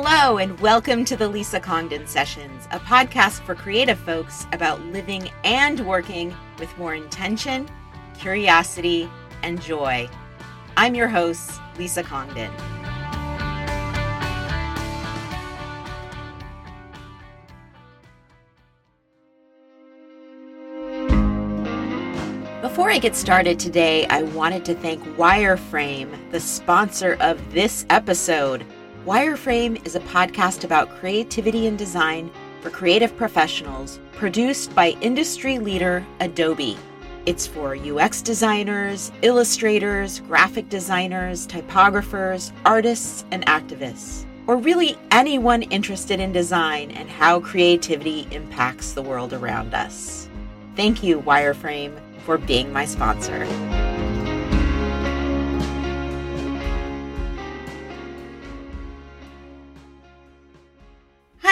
Hello, and welcome to the Lisa Congdon Sessions, a podcast for creative folks about living and working with more intention, curiosity, and joy. I'm your host, Lisa Congdon. Before I get started today, I wanted to thank Wireframe, the sponsor of this episode. Wireframe is a podcast about creativity and design for creative professionals produced by industry leader Adobe. It's for UX designers, illustrators, graphic designers, typographers, artists, and activists, or really anyone interested in design and how creativity impacts the world around us. Thank you, Wireframe, for being my sponsor.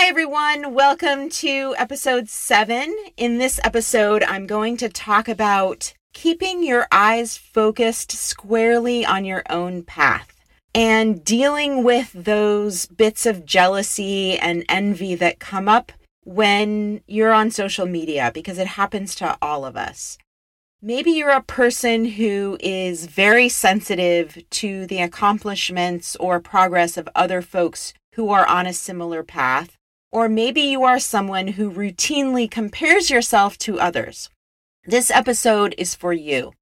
Everyone. Welcome to episode seven. In this episode, I'm going to talk about keeping your eyes focused squarely on your own path and dealing with those bits of jealousy and envy that come up when you're on social media because it happens to all of us. Maybe you're a person who is very sensitive to the accomplishments or progress of other folks who are on a similar path. Or maybe you are someone who routinely compares yourself to others. This episode is for you.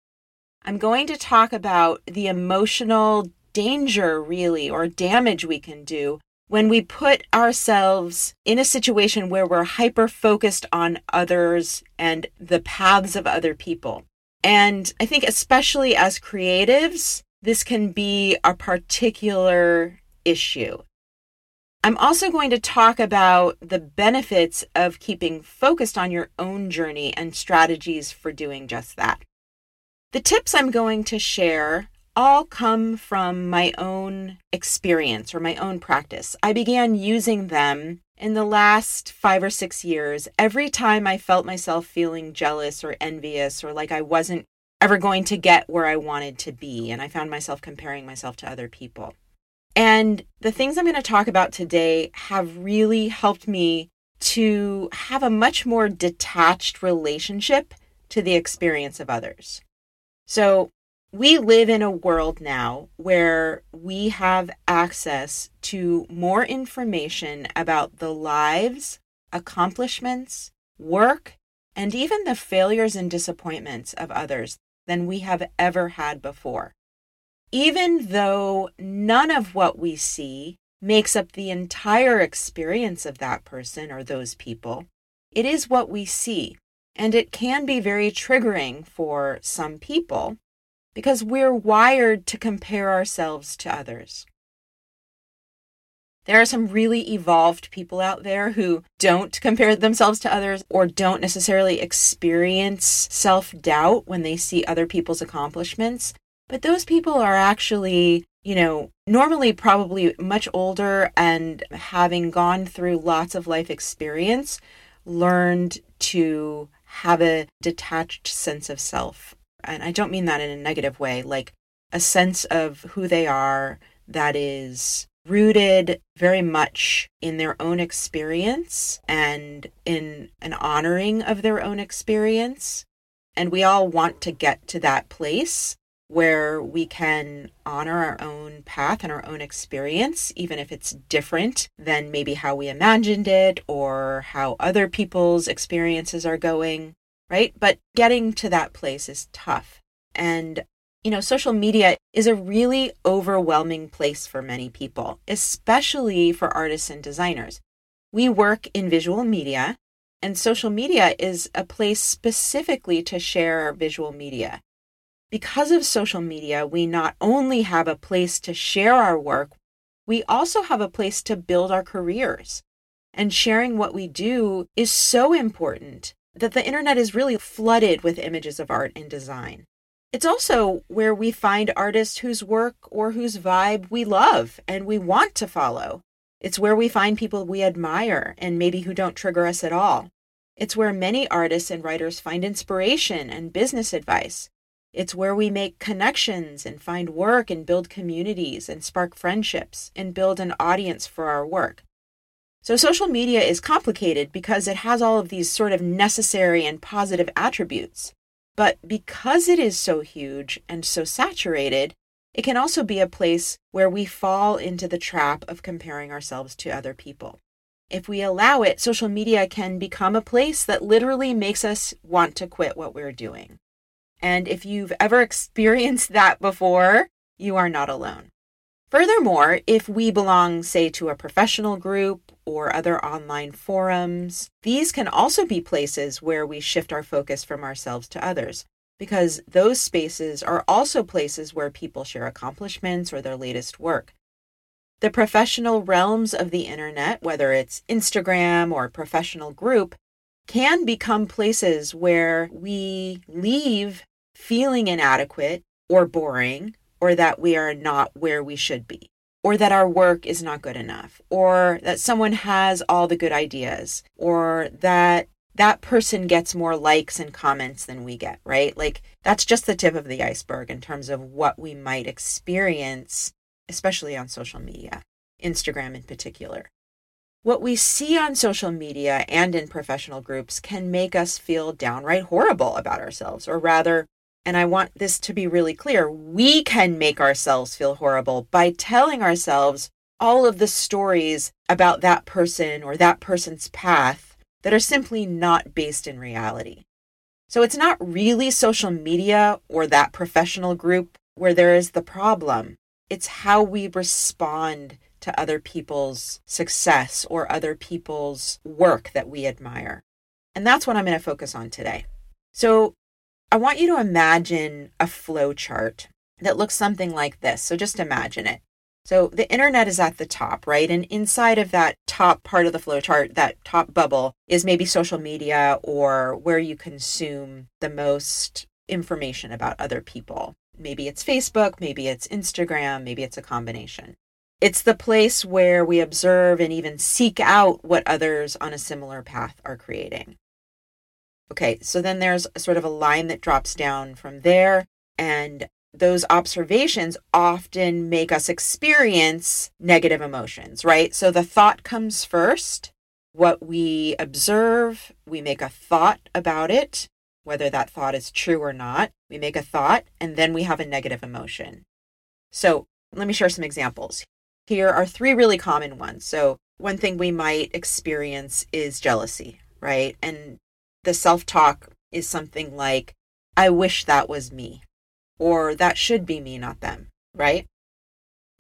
I'm going to talk about the emotional danger, really, or damage we can do when we put ourselves in a situation where we're hyper focused on others and the paths of other people. And I think, especially as creatives, this can be a particular issue. I'm also going to talk about the benefits of keeping focused on your own journey and strategies for doing just that. The tips I'm going to share all come from my own experience or my own practice. I began using them in the last five or six years. Every time I felt myself feeling jealous or envious or like I wasn't ever going to get where I wanted to be, and I found myself comparing myself to other people. And the things I'm going to talk about today have really helped me to have a much more detached relationship to the experience of others. So, we live in a world now where we have access to more information about the lives, accomplishments, work, and even the failures and disappointments of others than we have ever had before. Even though none of what we see makes up the entire experience of that person or those people, it is what we see. And it can be very triggering for some people because we're wired to compare ourselves to others. There are some really evolved people out there who don't compare themselves to others or don't necessarily experience self doubt when they see other people's accomplishments. But those people are actually, you know, normally probably much older and having gone through lots of life experience, learned to have a detached sense of self and I don't mean that in a negative way, like a sense of who they are that is rooted very much in their own experience and in an honoring of their own experience. And we all want to get to that place where we can honor our own path and our own experience, even if it's different than maybe how we imagined it or how other people's experiences are going right? But getting to that place is tough. And, you know, social media is a really overwhelming place for many people, especially for artists and designers. We work in visual media, and social media is a place specifically to share visual media. Because of social media, we not only have a place to share our work, we also have a place to build our careers. And sharing what we do is so important that the internet is really flooded with images of art and design. It's also where we find artists whose work or whose vibe we love and we want to follow. It's where we find people we admire and maybe who don't trigger us at all. It's where many artists and writers find inspiration and business advice. It's where we make connections and find work and build communities and spark friendships and build an audience for our work. So, social media is complicated because it has all of these sort of necessary and positive attributes. But because it is so huge and so saturated, it can also be a place where we fall into the trap of comparing ourselves to other people. If we allow it, social media can become a place that literally makes us want to quit what we're doing. And if you've ever experienced that before, you are not alone. Furthermore, if we belong, say, to a professional group or other online forums, these can also be places where we shift our focus from ourselves to others, because those spaces are also places where people share accomplishments or their latest work. The professional realms of the internet, whether it's Instagram or professional group, can become places where we leave feeling inadequate or boring, or that we are not where we should be, or that our work is not good enough, or that someone has all the good ideas, or that that person gets more likes and comments than we get, right? Like that's just the tip of the iceberg in terms of what we might experience, especially on social media, Instagram in particular. What we see on social media and in professional groups can make us feel downright horrible about ourselves, or rather, and I want this to be really clear, we can make ourselves feel horrible by telling ourselves all of the stories about that person or that person's path that are simply not based in reality. So it's not really social media or that professional group where there is the problem. It's how we respond to other people's success or other people's work that we admire. And that's what I'm going to focus on today. So I want you to imagine a flow chart that looks something like this. So just imagine it. So the internet is at the top, right? And inside of that top part of the flow chart, that top bubble is maybe social media or where you consume the most information about other people. Maybe it's Facebook, maybe it's Instagram, maybe it's a combination. It's the place where we observe and even seek out what others on a similar path are creating. Okay, so then there's sort of a line that drops down from there, and those observations often make us experience negative emotions, right? So the thought comes first. What we observe, we make a thought about it, whether that thought is true or not. We make a thought, and then we have a negative emotion. So let me share some examples. Here are three really common ones. So, one thing we might experience is jealousy, right? And the self talk is something like, I wish that was me, or that should be me, not them, right?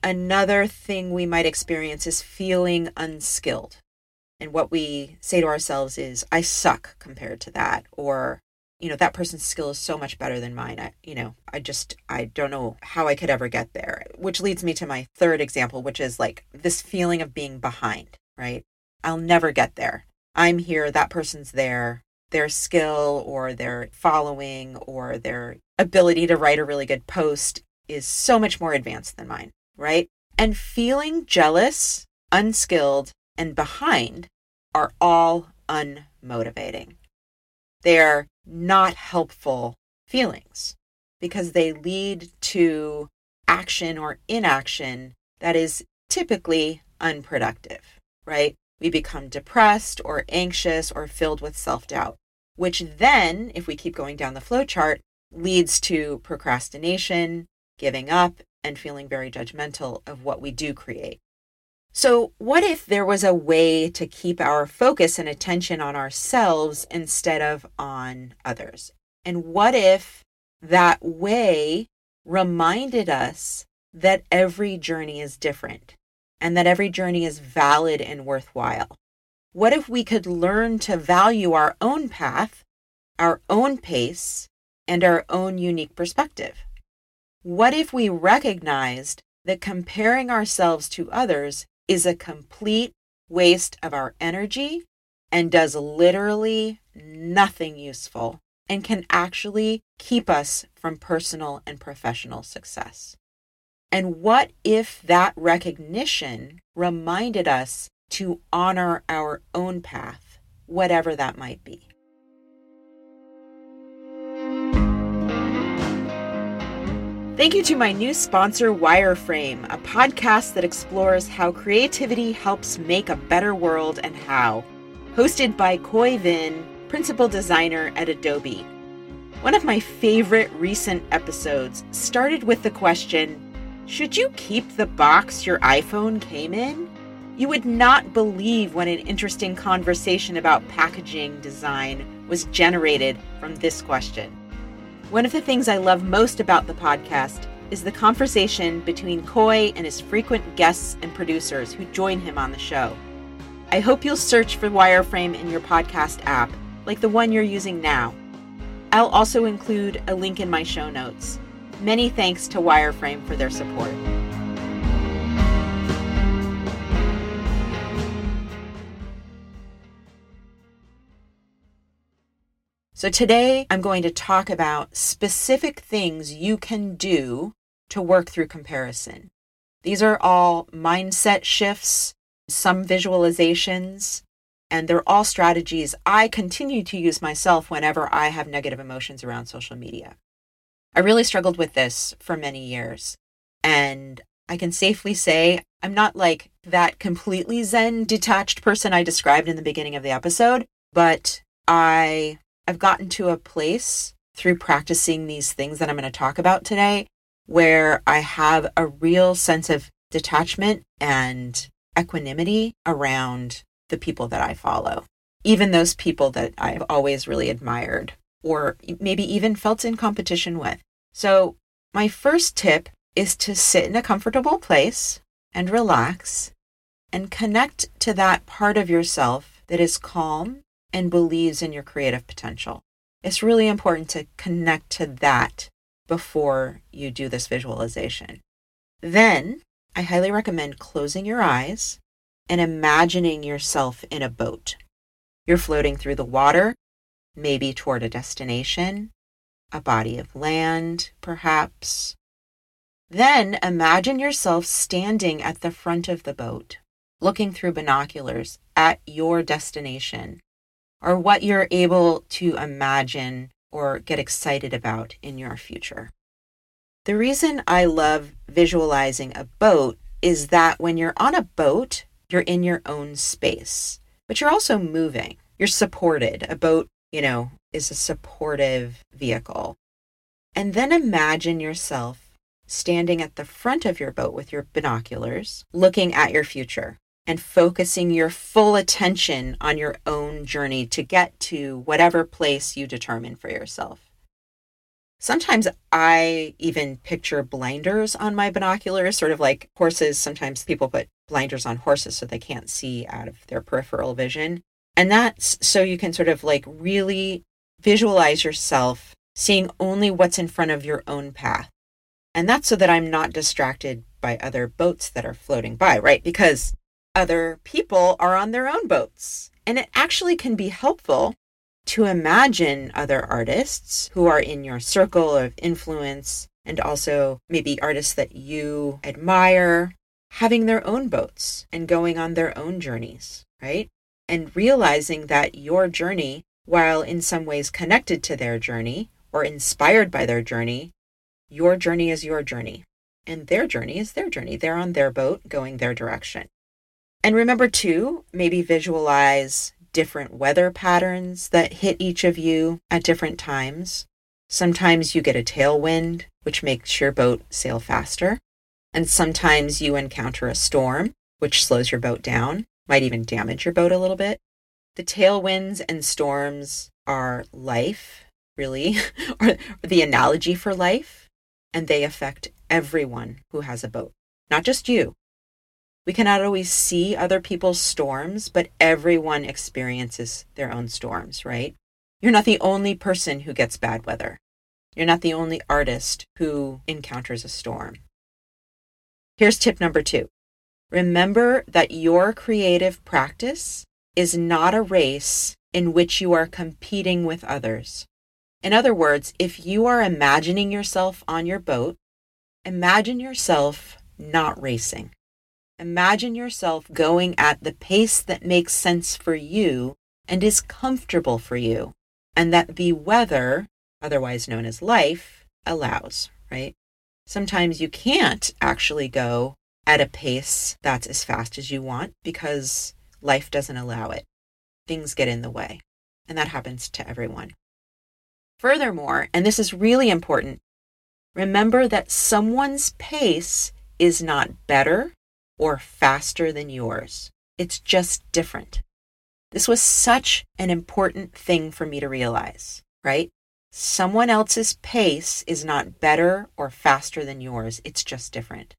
Another thing we might experience is feeling unskilled. And what we say to ourselves is, I suck compared to that, or, you know, that person's skill is so much better than mine. I, you know, I just, I don't know how I could ever get there. Which leads me to my third example, which is like this feeling of being behind, right? I'll never get there. I'm here, that person's there their skill or their following or their ability to write a really good post is so much more advanced than mine, right? And feeling jealous, unskilled, and behind are all unmotivating. They are not helpful feelings because they lead to action or inaction that is typically unproductive, right? We become depressed or anxious or filled with self doubt which then, if we keep going down the flow chart, leads to procrastination, giving up, and feeling very judgmental of what we do create. So, what if there was a way to keep our focus and attention on ourselves instead of on others? And what if that way reminded us that every journey is different and that every journey is valid and worthwhile? What if we could learn to value our own path, our own pace, and our own unique perspective? What if we recognized that comparing ourselves to others is a complete waste of our energy and does literally nothing useful and can actually keep us from personal and professional success? And what if that recognition reminded us to honor our own path, whatever that might be. Thank you to my new sponsor, Wireframe, a podcast that explores how creativity helps make a better world and how. Hosted by Khoi Vinh, principal designer at Adobe. One of my favorite recent episodes started with the question Should you keep the box your iPhone came in? You would not believe what an interesting conversation about packaging design was generated from this question. One of the things I love most about the podcast is the conversation between Khoi and his frequent guests and producers who join him on the show. I hope you'll search for Wireframe in your podcast app, like the one you're using now. I'll also include a link in my show notes. Many thanks to Wireframe for their support. So, today I'm going to talk about specific things you can do to work through comparison. These are all mindset shifts, some visualizations, and they're all strategies I continue to use myself whenever I have negative emotions around social media. I really struggled with this for many years, and I can safely say I'm not like that completely Zen detached person I described in the beginning of the episode, but I I've gotten to a place through practicing these things that I'm going to talk about today where I have a real sense of detachment and equanimity around the people that I follow, even those people that I've always really admired or maybe even felt in competition with. So, my first tip is to sit in a comfortable place and relax and connect to that part of yourself that is calm and believes in your creative potential. It's really important to connect to that before you do this visualization. Then I highly recommend closing your eyes and imagining yourself in a boat. You're floating through the water, maybe toward a destination, a body of land, perhaps. Then imagine yourself standing at the front of the boat, looking through binoculars at your destination or what you're able to imagine or get excited about in your future. The reason I love visualizing a boat is that when you're on a boat, you're in your own space, but you're also moving. You're supported. A boat, you know, is a supportive vehicle. And then imagine yourself standing at the front of your boat with your binoculars, looking at your future and focusing your full attention on your own journey to get to whatever place you determine for yourself. Sometimes I even picture blinders on my binoculars, sort of like horses. Sometimes people put blinders on horses so they can't see out of their peripheral vision. And that's so you can sort of like really visualize yourself seeing only what's in front of your own path. And that's so that I'm not distracted by other boats that are floating by, right? Because other people are on their own boats. And it actually can be helpful to imagine other artists who are in your circle of influence and also maybe artists that you admire having their own boats and going on their own journeys, right? And realizing that your journey, while in some ways connected to their journey or inspired by their journey, your journey is your journey and their journey is their journey. They're on their boat going their direction. And remember, too, maybe visualize different weather patterns that hit each of you at different times. Sometimes you get a tailwind, which makes your boat sail faster. And sometimes you encounter a storm, which slows your boat down, might even damage your boat a little bit. The tailwinds and storms are life, really, or the analogy for life, and they affect everyone who has a boat, not just you, we cannot always see other people's storms, but everyone experiences their own storms, right? You're not the only person who gets bad weather. You're not the only artist who encounters a storm. Here's tip number two remember that your creative practice is not a race in which you are competing with others. In other words, if you are imagining yourself on your boat, imagine yourself not racing. Imagine yourself going at the pace that makes sense for you and is comfortable for you, and that the weather, otherwise known as life, allows, right? Sometimes you can't actually go at a pace that's as fast as you want because life doesn't allow it. Things get in the way, and that happens to everyone. Furthermore, and this is really important, remember that someone's pace is not better or faster than yours. It's just different. This was such an important thing for me to realize, right? Someone else's pace is not better or faster than yours. It's just different.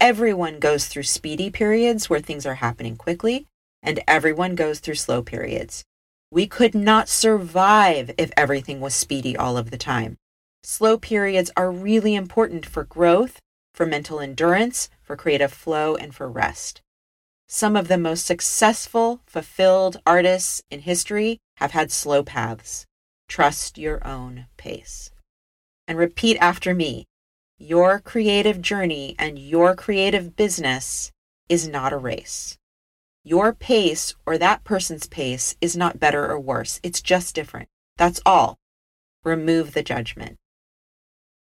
Everyone goes through speedy periods where things are happening quickly, and everyone goes through slow periods. We could not survive if everything was speedy all of the time. Slow periods are really important for growth, for mental endurance, for creative flow, and for rest. Some of the most successful, fulfilled artists in history have had slow paths. Trust your own pace. And repeat after me your creative journey and your creative business is not a race. Your pace or that person's pace is not better or worse. It's just different. That's all. Remove the judgment.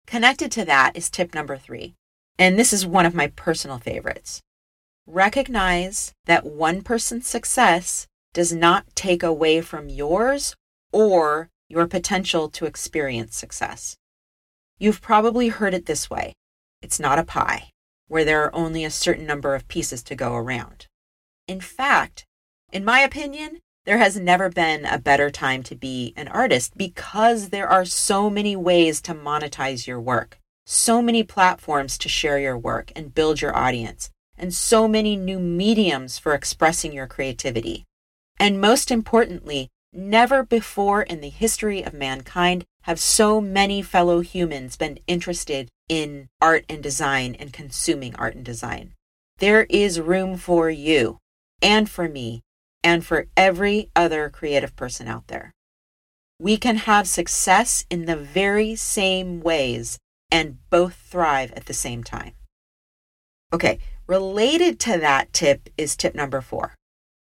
Connected to that is tip number three. And this is one of my personal favorites. Recognize that one person's success does not take away from yours or your potential to experience success. You've probably heard it this way it's not a pie, where there are only a certain number of pieces to go around. In fact, in my opinion, there has never been a better time to be an artist because there are so many ways to monetize your work, so many platforms to share your work and build your audience, and so many new mediums for expressing your creativity. And most importantly, Never before in the history of mankind have so many fellow humans been interested in art and design and consuming art and design. There is room for you and for me and for every other creative person out there. We can have success in the very same ways and both thrive at the same time. Okay, related to that tip is tip number four.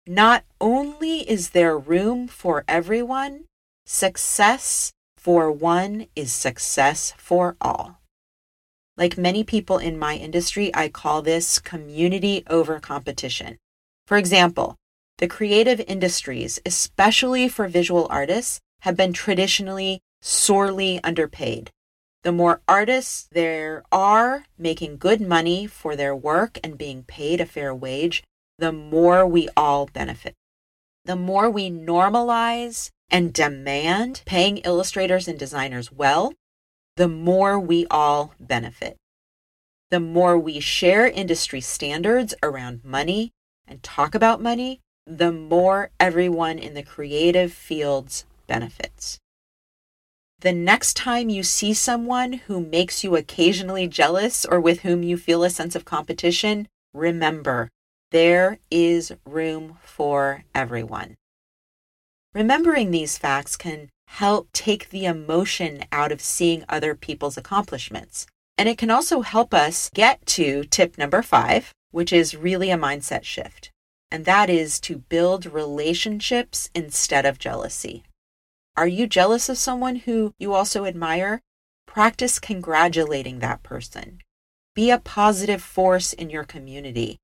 Not only is there room for everyone, success for one is success for all. Like many people in my industry, I call this community over competition. For example, the creative industries, especially for visual artists, have been traditionally sorely underpaid. The more artists there are making good money for their work and being paid a fair wage, the more we all benefit. The more we normalize and demand paying illustrators and designers well, the more we all benefit. The more we share industry standards around money and talk about money, the more everyone in the creative fields benefits. The next time you see someone who makes you occasionally jealous or with whom you feel a sense of competition, remember there is room for everyone. Remembering these facts can help take the emotion out of seeing other people's accomplishments. And it can also help us get to tip number five, which is really a mindset shift. And that is to build relationships instead of jealousy. Are you jealous of someone who you also admire? Practice congratulating that person. Be a positive force in your community.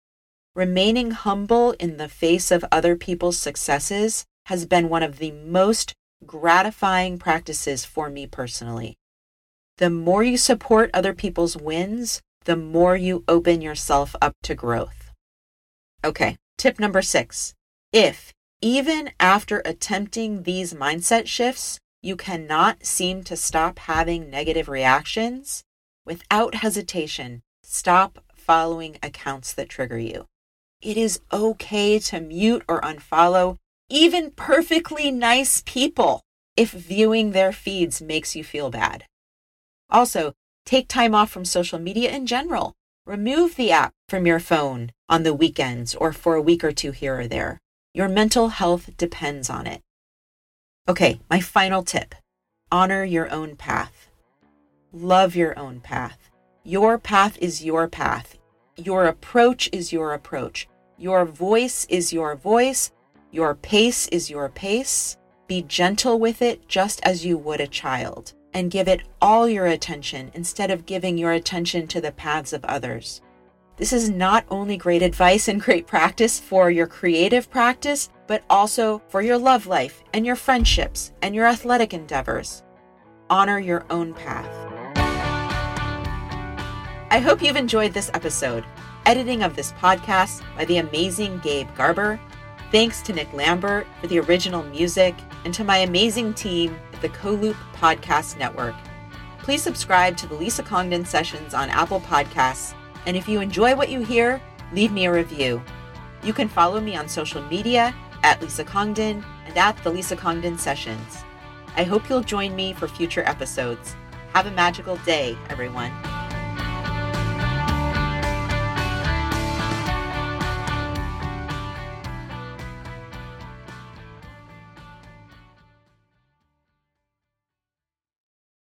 Remaining humble in the face of other people's successes has been one of the most gratifying practices for me personally. The more you support other people's wins, the more you open yourself up to growth. Okay, tip number six. If, even after attempting these mindset shifts, you cannot seem to stop having negative reactions, without hesitation, stop following accounts that trigger you. It is okay to mute or unfollow even perfectly nice people if viewing their feeds makes you feel bad. Also, take time off from social media in general. Remove the app from your phone on the weekends or for a week or two here or there. Your mental health depends on it. Okay, my final tip honor your own path. Love your own path. Your path is your path. Your approach is your approach. Your voice is your voice. Your pace is your pace. Be gentle with it just as you would a child. and give it all your attention instead of giving your attention to the paths of others. This is not only great advice and great practice for your creative practice, but also for your love life and your friendships and your athletic endeavors. Honor your own path. I hope you've enjoyed this episode. Editing of this podcast by the amazing Gabe Garber. Thanks to Nick Lambert for the original music and to my amazing team at the CoLoop Podcast Network. Please subscribe to the Lisa Congdon Sessions on Apple Podcasts, and if you enjoy what you hear, leave me a review. You can follow me on social media at Lisa Congdon and at the Lisa Congdon Sessions. I hope you'll join me for future episodes. Have a magical day, everyone.